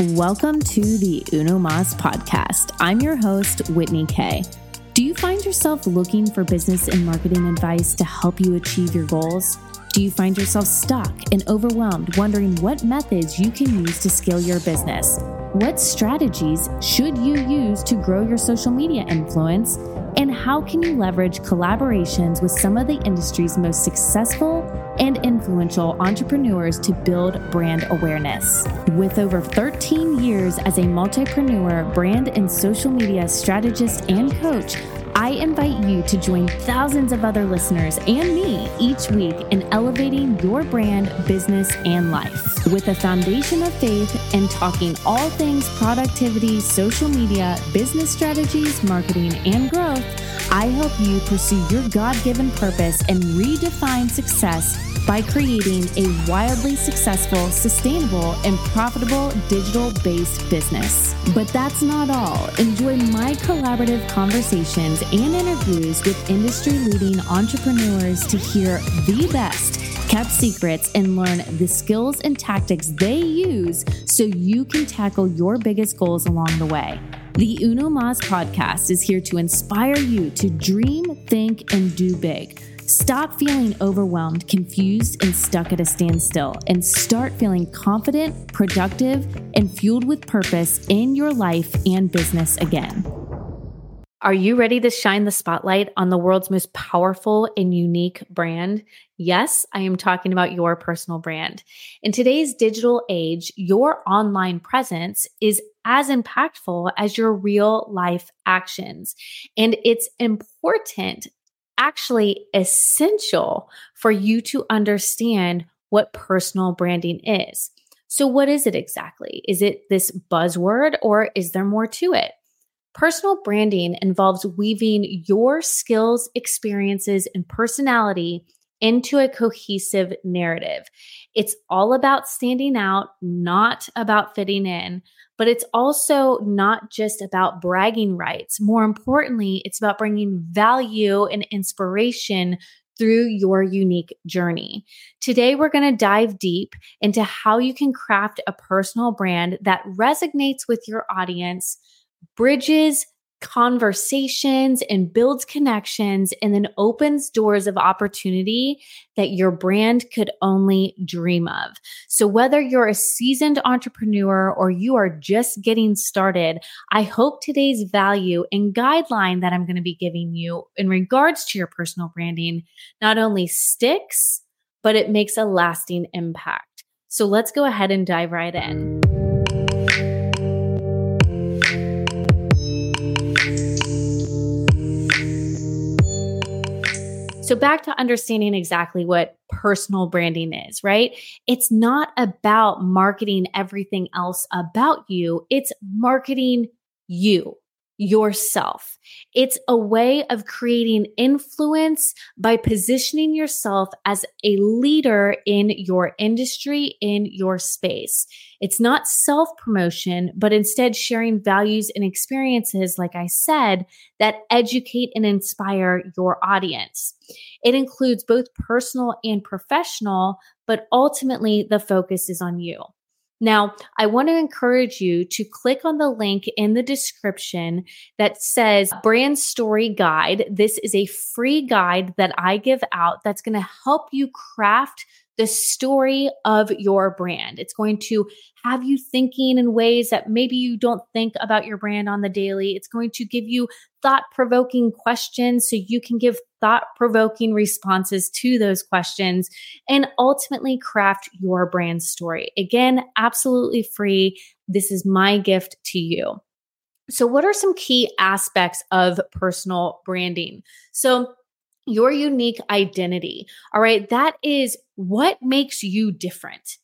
Welcome to the Uno Mas podcast. I'm your host, Whitney Kay. Do you find yourself looking for business and marketing advice to help you achieve your goals? Do you find yourself stuck and overwhelmed, wondering what methods you can use to scale your business? What strategies should you use to grow your social media influence? And how can you leverage collaborations with some of the industry's most successful and influential entrepreneurs to build brand awareness. With over 13 years as a multipreneur, brand and social media strategist and coach, I invite you to join thousands of other listeners and me each week in elevating your brand, business, and life. With a foundation of faith and talking all things productivity, social media, business strategies, marketing, and growth, I help you pursue your God given purpose and redefine success by creating a wildly successful, sustainable, and profitable digital based business. But that's not all. Enjoy my collaborative conversations and interviews with industry leading entrepreneurs to hear the best kept secrets and learn the skills and tactics they use so you can tackle your biggest goals along the way. The Uno Mas podcast is here to inspire you to dream, think, and do big. Stop feeling overwhelmed, confused, and stuck at a standstill, and start feeling confident, productive, and fueled with purpose in your life and business again. Are you ready to shine the spotlight on the world's most powerful and unique brand? Yes, I am talking about your personal brand. In today's digital age, your online presence is as impactful as your real life actions. And it's important actually essential for you to understand what personal branding is. So, what is it exactly? Is it this buzzword or is there more to it? Personal branding involves weaving your skills, experiences, and personality into a cohesive narrative. It's all about standing out, not about fitting in, but it's also not just about bragging rights. More importantly, it's about bringing value and inspiration through your unique journey. Today, we're going to dive deep into how you can craft a personal brand that resonates with your audience, bridges conversations and builds connections and then opens doors of opportunity that your brand could only dream of. So, whether you're a seasoned entrepreneur or you are just getting started, I hope today's value and guideline that I'm going to be giving you in regards to your personal branding not only sticks, but it makes a lasting impact. So, let's go ahead and dive right in. So, back to understanding exactly what personal branding is, right? It's not about marketing everything else about you, it's marketing you yourself. It's a way of creating influence by positioning yourself as a leader in your industry, in your space. It's not self promotion, but instead sharing values and experiences, like I said, that educate and inspire your audience. It includes both personal and professional, but ultimately the focus is on you. Now, I want to encourage you to click on the link in the description that says Brand Story Guide. This is a free guide that I give out that's going to help you craft the story of your brand. It's going to have you thinking in ways that maybe you don't think about your brand on the daily. It's going to give you thought provoking questions so you can give thought provoking responses to those questions and ultimately craft your brand story. Again, absolutely free. This is my gift to you. So, what are some key aspects of personal branding? So, your unique identity. All right. That is what makes you different.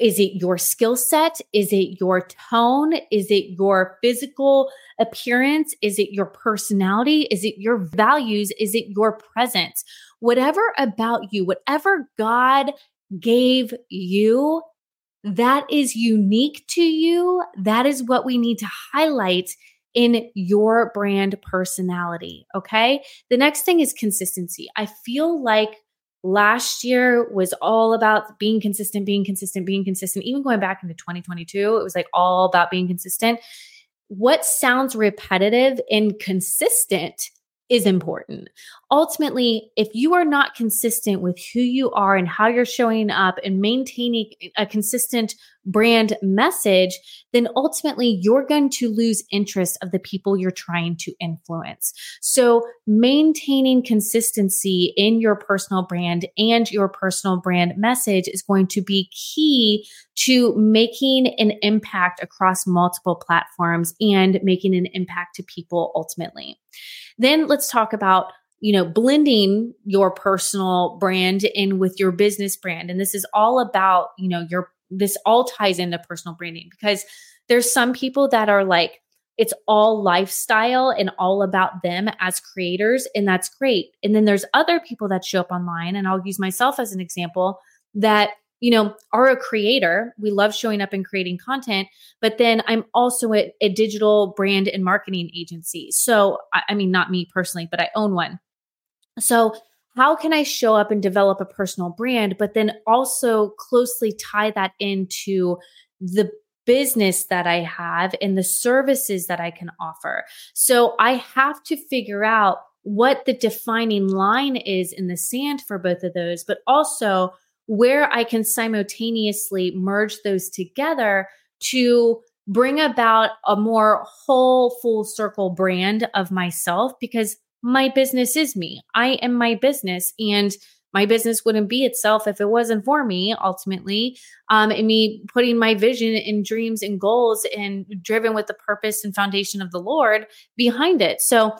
Is it your skill set? Is it your tone? Is it your physical appearance? Is it your personality? Is it your values? Is it your presence? Whatever about you, whatever God gave you, that is unique to you. That is what we need to highlight in your brand personality. Okay. The next thing is consistency. I feel like last year was all about being consistent, being consistent, being consistent. Even going back into 2022, it was like all about being consistent. What sounds repetitive and consistent is important. Ultimately, if you are not consistent with who you are and how you're showing up and maintaining a consistent brand message, then ultimately you're going to lose interest of the people you're trying to influence. So, maintaining consistency in your personal brand and your personal brand message is going to be key to making an impact across multiple platforms and making an impact to people ultimately. Then let's talk about you know, blending your personal brand in with your business brand. And this is all about, you know, your this all ties into personal branding because there's some people that are like, it's all lifestyle and all about them as creators, and that's great. And then there's other people that show up online, and I'll use myself as an example that you know are a creator. We love showing up and creating content, but then I'm also a, a digital brand and marketing agency. So I, I mean, not me personally, but I own one. So how can I show up and develop a personal brand, but then also closely tie that into the business that I have and the services that I can offer? So I have to figure out what the defining line is in the sand for both of those, but also where I can simultaneously merge those together to bring about a more whole, full circle brand of myself because my business is me. I am my business. And my business wouldn't be itself if it wasn't for me ultimately um, and me putting my vision and dreams and goals and driven with the purpose and foundation of the lord behind it so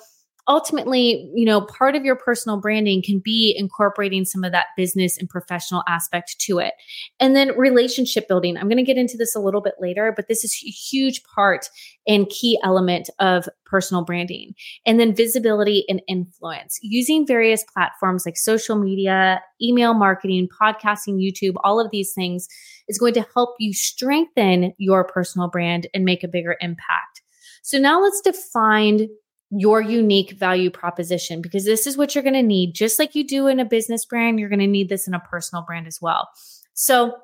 ultimately, you know, part of your personal branding can be incorporating some of that business and professional aspect to it. And then relationship building. I'm going to get into this a little bit later, but this is a huge part and key element of personal branding. And then visibility and influence. Using various platforms like social media, email marketing, podcasting, YouTube, all of these things is going to help you strengthen your personal brand and make a bigger impact. So now let's define your unique value proposition because this is what you're going to need. Just like you do in a business brand, you're going to need this in a personal brand as well. So,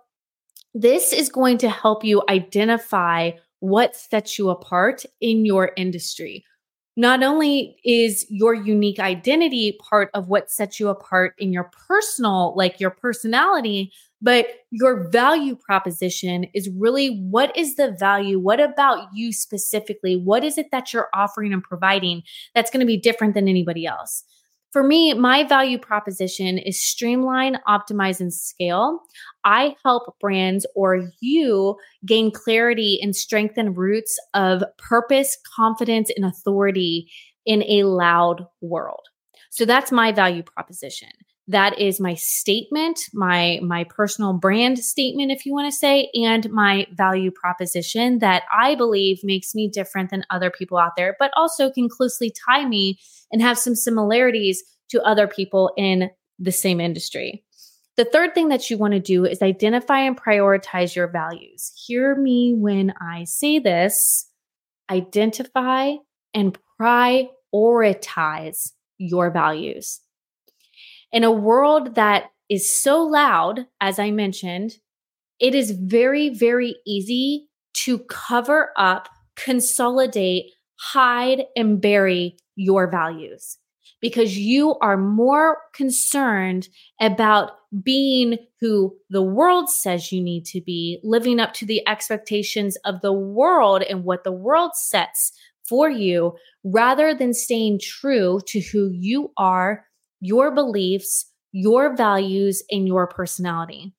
this is going to help you identify what sets you apart in your industry. Not only is your unique identity part of what sets you apart in your personal, like your personality, but your value proposition is really what is the value? What about you specifically? What is it that you're offering and providing that's going to be different than anybody else? For me, my value proposition is streamline, optimize, and scale. I help brands or you gain clarity and strengthen roots of purpose, confidence, and authority in a loud world. So that's my value proposition that is my statement my my personal brand statement if you want to say and my value proposition that i believe makes me different than other people out there but also can closely tie me and have some similarities to other people in the same industry. The third thing that you want to do is identify and prioritize your values. Hear me when i say this. Identify and prioritize your values in a world that is so loud, as I mentioned, it is very, very easy to cover up, consolidate, hide, and bury your values because you are more concerned about being who the world says you need to be, living up to the expectations of the world and what the world sets for you, rather than staying true to who you are your beliefs, your values, and your personality.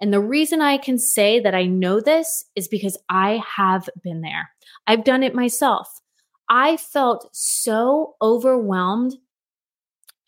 And the reason I can say that I know this is because I have been there. I've done it myself. I felt so overwhelmed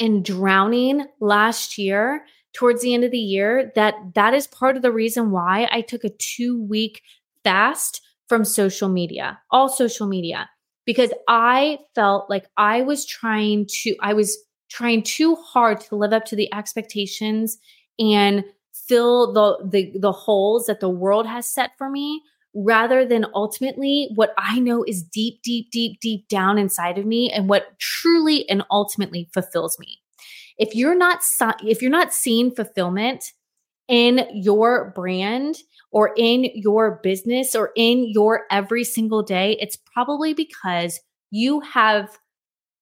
and drowning last year towards the end of the year that that is part of the reason why I took a 2 week fast from social media, all social media, because I felt like I was trying to I was trying too hard to live up to the expectations and fill the, the the holes that the world has set for me rather than ultimately what I know is deep deep deep deep down inside of me and what truly and ultimately fulfills me. If you're not if you're not seeing fulfillment in your brand or in your business or in your every single day, it's probably because you have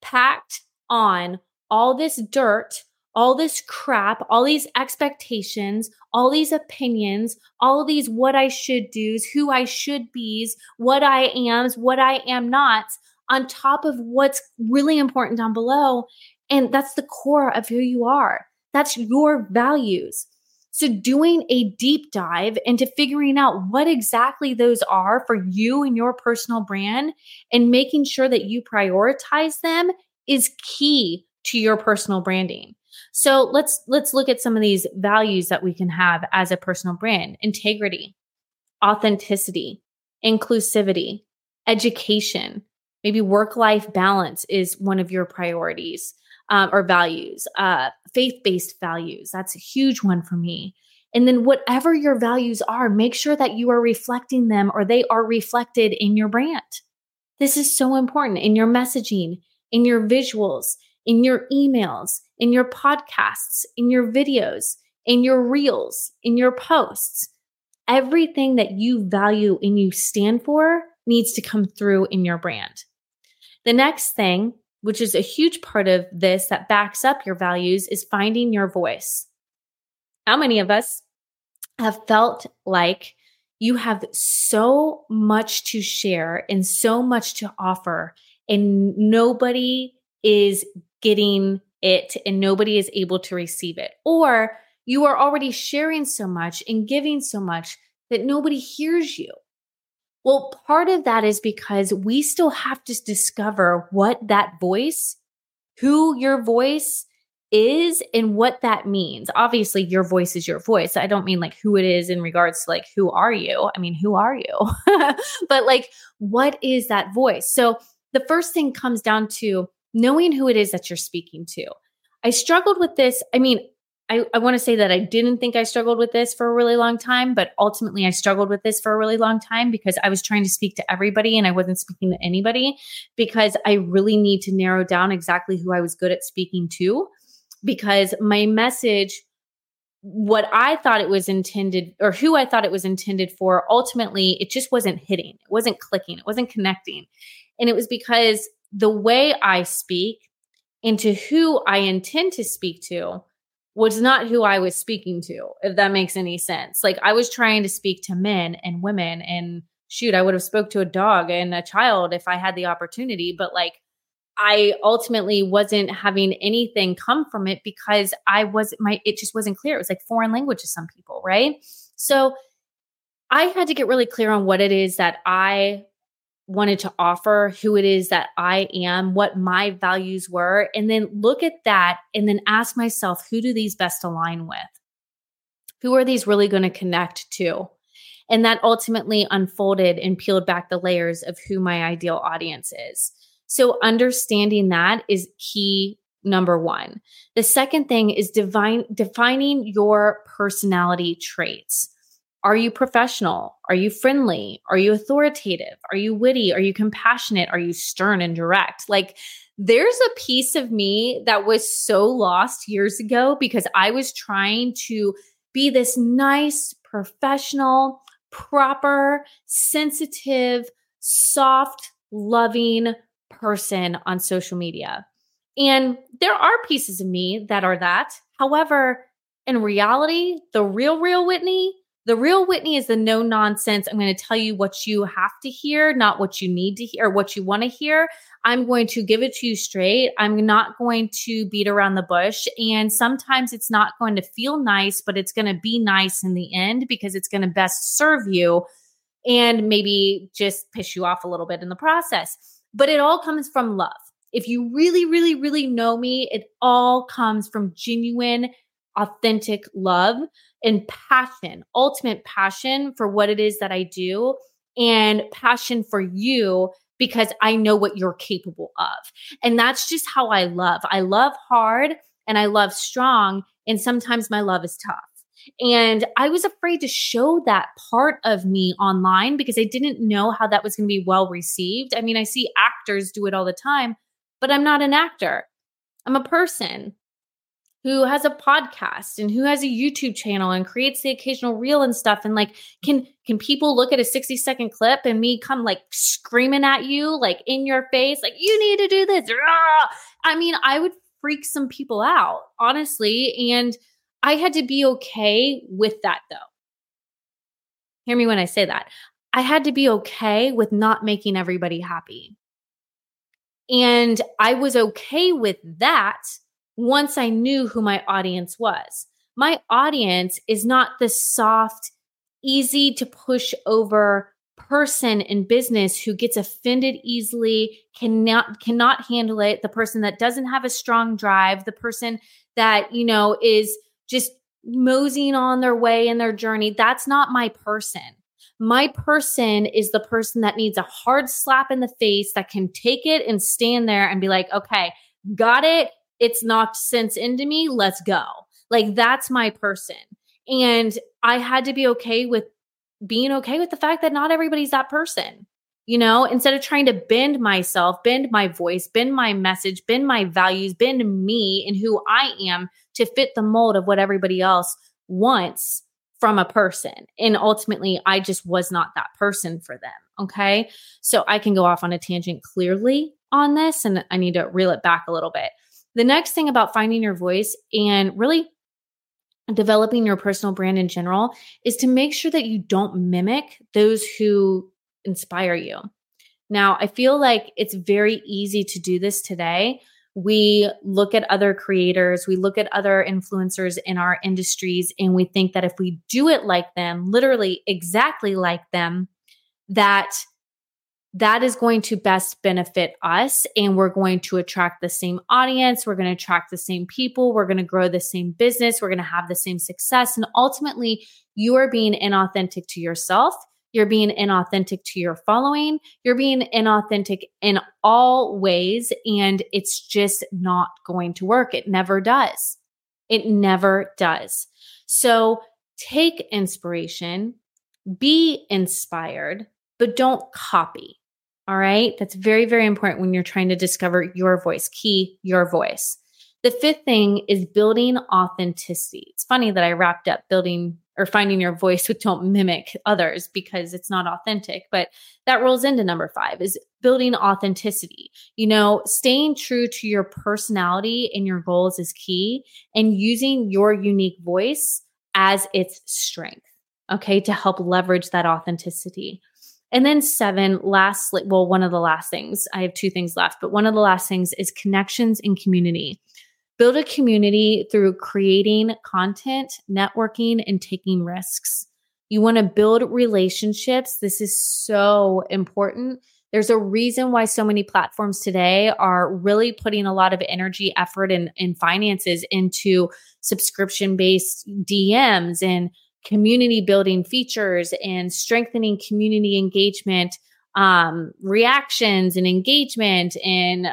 packed on all this dirt, all this crap, all these expectations, all these opinions, all these what I should do's, who I should be's, what I am's, what I am not, on top of what's really important down below. And that's the core of who you are. That's your values. So, doing a deep dive into figuring out what exactly those are for you and your personal brand and making sure that you prioritize them is key to your personal branding. So, let's let's look at some of these values that we can have as a personal brand. Integrity, authenticity, inclusivity, education, maybe work-life balance is one of your priorities um, or values, uh, faith based values. That's a huge one for me. And then, whatever your values are, make sure that you are reflecting them or they are reflected in your brand. This is so important in your messaging, in your visuals, in your emails, in your podcasts, in your videos, in your reels, in your posts. Everything that you value and you stand for needs to come through in your brand. The next thing which is a huge part of this that backs up your values, is finding your voice. How many of us have felt like you have so much to share and so much to offer, and nobody is getting it and nobody is able to receive it? Or you are already sharing so much and giving so much that nobody hears you. Well, part of that is because we still have to discover what that voice, who your voice is, and what that means. Obviously, your voice is your voice. I don't mean like who it is in regards to like, who are you? I mean, who are you? but like, what is that voice? So the first thing comes down to knowing who it is that you're speaking to. I struggled with this. I mean, I, I want to say that I didn't think I struggled with this for a really long time, but ultimately I struggled with this for a really long time because I was trying to speak to everybody and I wasn't speaking to anybody because I really need to narrow down exactly who I was good at speaking to because my message what I thought it was intended or who I thought it was intended for, ultimately, it just wasn't hitting. It wasn't clicking. It wasn't connecting. And it was because the way I speak into who I intend to speak to was not who I was speaking to, if that makes any sense. Like I was trying to speak to men and women and shoot, I would have spoke to a dog and a child if I had the opportunity, but like I ultimately wasn't having anything come from it because I was my it just wasn't clear. It was like foreign language to some people, right? So I had to get really clear on what it is that I wanted to offer, who it is that I am, what my values were, and then look at that and then ask myself, who do these best align with? Who are these really going to connect to? And that ultimately unfolded and peeled back the layers of who my ideal audience is. So understanding that is key number one. The second thing is divine, defining your personality traits. Are you professional? Are you friendly? Are you authoritative? Are you witty? Are you compassionate? Are you stern and direct? Like, there's a piece of me that was so lost years ago because I was trying to be this nice, professional, proper, sensitive, soft, loving person on social media. And there are pieces of me that are that. However, in reality, the real, real Whitney the real Whitney is the no nonsense. I'm going to tell you what you have to hear, not what you need to hear or what you want to hear. I'm going to give it to you straight. I'm not going to beat around the bush. And sometimes it's not going to feel nice, but it's going to be nice in the end because it's going to best serve you and maybe just piss you off a little bit in the process. But it all comes from love. If you really, really, really know me, it all comes from genuine, authentic love and passion, ultimate passion for what it is that I do and passion for you because I know what you're capable of. And that's just how I love. I love hard and I love strong. And sometimes my love is tough. And I was afraid to show that part of me online because I didn't know how that was going to be well received. I mean, I see actors do it all the time, but I'm not an actor. I'm a person. Who has a podcast and who has a YouTube channel and creates the occasional reel and stuff and like can can people look at a 60 second clip and me come like screaming at you like in your face like you need to do this I mean I would freak some people out honestly and I had to be okay with that though Hear me when I say that. I had to be okay with not making everybody happy. And I was okay with that once I knew who my audience was. My audience is not the soft, easy to push over person in business who gets offended easily, cannot cannot handle it, the person that doesn't have a strong drive, the person that, you know, is just moseying on their way in their journey. That's not my person. My person is the person that needs a hard slap in the face that can take it and stand there and be like, okay, got it. It's knocked sense into me. Let's go. Like that's my person. And I had to be okay with being okay with the fact that not everybody's that person. You know, instead of trying to bend myself, bend my voice, bend my message, bend my values, bend me and who I am to fit the mold of what everybody else wants from a person. And ultimately, I just was not that person for them. Okay. So I can go off on a tangent clearly on this, and I need to reel it back a little bit. The next thing about finding your voice and really developing your personal brand in general is to make sure that you don't mimic those who inspire you. Now, I feel like it's very easy to do this today. We look at other creators, we look at other influencers in our industries, and we think that if we do it like them, literally exactly like them, that that is going to best benefit us and we're going to attract the same audience we're going to attract the same people we're going to grow the same business we're going to have the same success and ultimately you are being inauthentic to yourself you're being inauthentic to your following. You're being inauthentic in all ways. And it's just not going to work. It never does. It never does. So take inspiration, be inspired, but don't copy. All right. That's very, very important when you're trying to discover your voice. Key your voice. The fifth thing is building authenticity. It's funny that I wrapped up building or finding your voice with don't mimic others because it's not authentic but that rolls into number 5 is building authenticity you know staying true to your personality and your goals is key and using your unique voice as its strength okay to help leverage that authenticity and then seven lastly well one of the last things i have two things left but one of the last things is connections and community Build a community through creating content, networking, and taking risks. You want to build relationships. This is so important. There's a reason why so many platforms today are really putting a lot of energy, effort, and, and finances into subscription based DMs and community building features and strengthening community engagement, um, reactions and engagement and uh,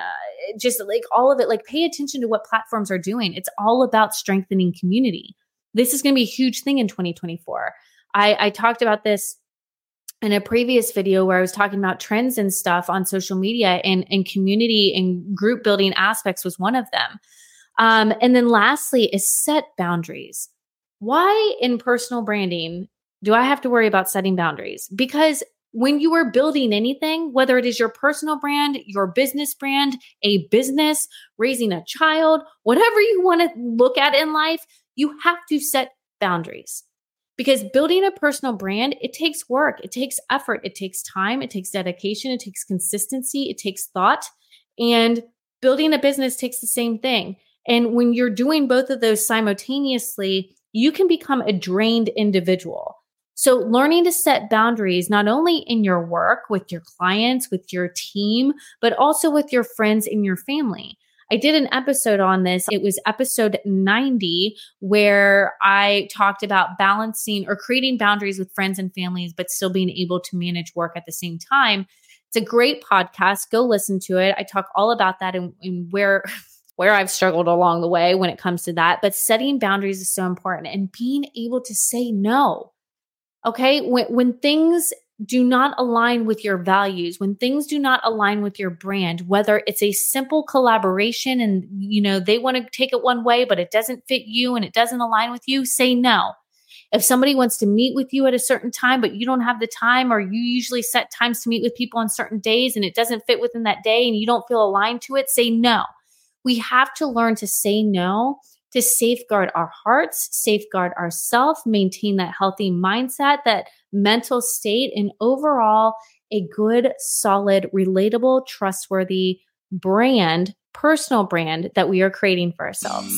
just like all of it, like pay attention to what platforms are doing. It's all about strengthening community. This is going to be a huge thing in 2024. I, I talked about this in a previous video where I was talking about trends and stuff on social media and, and community and group building aspects was one of them. Um, and then lastly is set boundaries. Why in personal branding do I have to worry about setting boundaries? Because when you are building anything, whether it is your personal brand, your business brand, a business, raising a child, whatever you want to look at in life, you have to set boundaries. Because building a personal brand, it takes work, it takes effort, it takes time, it takes dedication, it takes consistency, it takes thought. And building a business takes the same thing. And when you're doing both of those simultaneously, you can become a drained individual. So, learning to set boundaries, not only in your work with your clients, with your team, but also with your friends and your family. I did an episode on this. It was episode 90, where I talked about balancing or creating boundaries with friends and families, but still being able to manage work at the same time. It's a great podcast. Go listen to it. I talk all about that and, and where. Where I've struggled along the way when it comes to that. But setting boundaries is so important and being able to say no Okay. When, when things do not align with your values, when things do not align with your brand, whether it's a simple collaboration and you know they want to take it one way but it doesn't fit you and it doesn't align with you, say no. If somebody wants to meet with you at a certain time but you don't have the time or you usually set times to meet with people on certain days and it doesn't fit within that day and you don't feel aligned to it, say no. We have to learn to say no to safeguard our hearts, safeguard ourselves, maintain that healthy mindset, that mental state, and overall a good, solid, relatable, trustworthy brand, personal brand that we are creating for ourselves.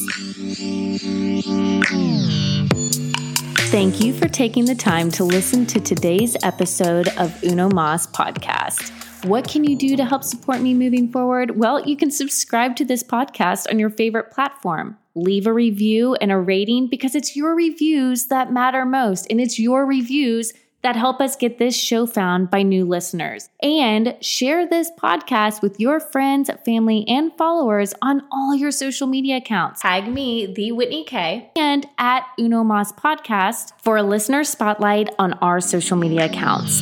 Thank you for taking the time to listen to today's episode of Uno Mas podcast. What can you do to help support me moving forward? Well, you can subscribe to this podcast on your favorite platform. Leave a review and a rating because it's your reviews that matter most. And it's your reviews that help us get this show found by new listeners. And share this podcast with your friends, family, and followers on all your social media accounts. Tag me, the Whitney Kay, and at Uno Mas Podcast for a listener spotlight on our social media accounts.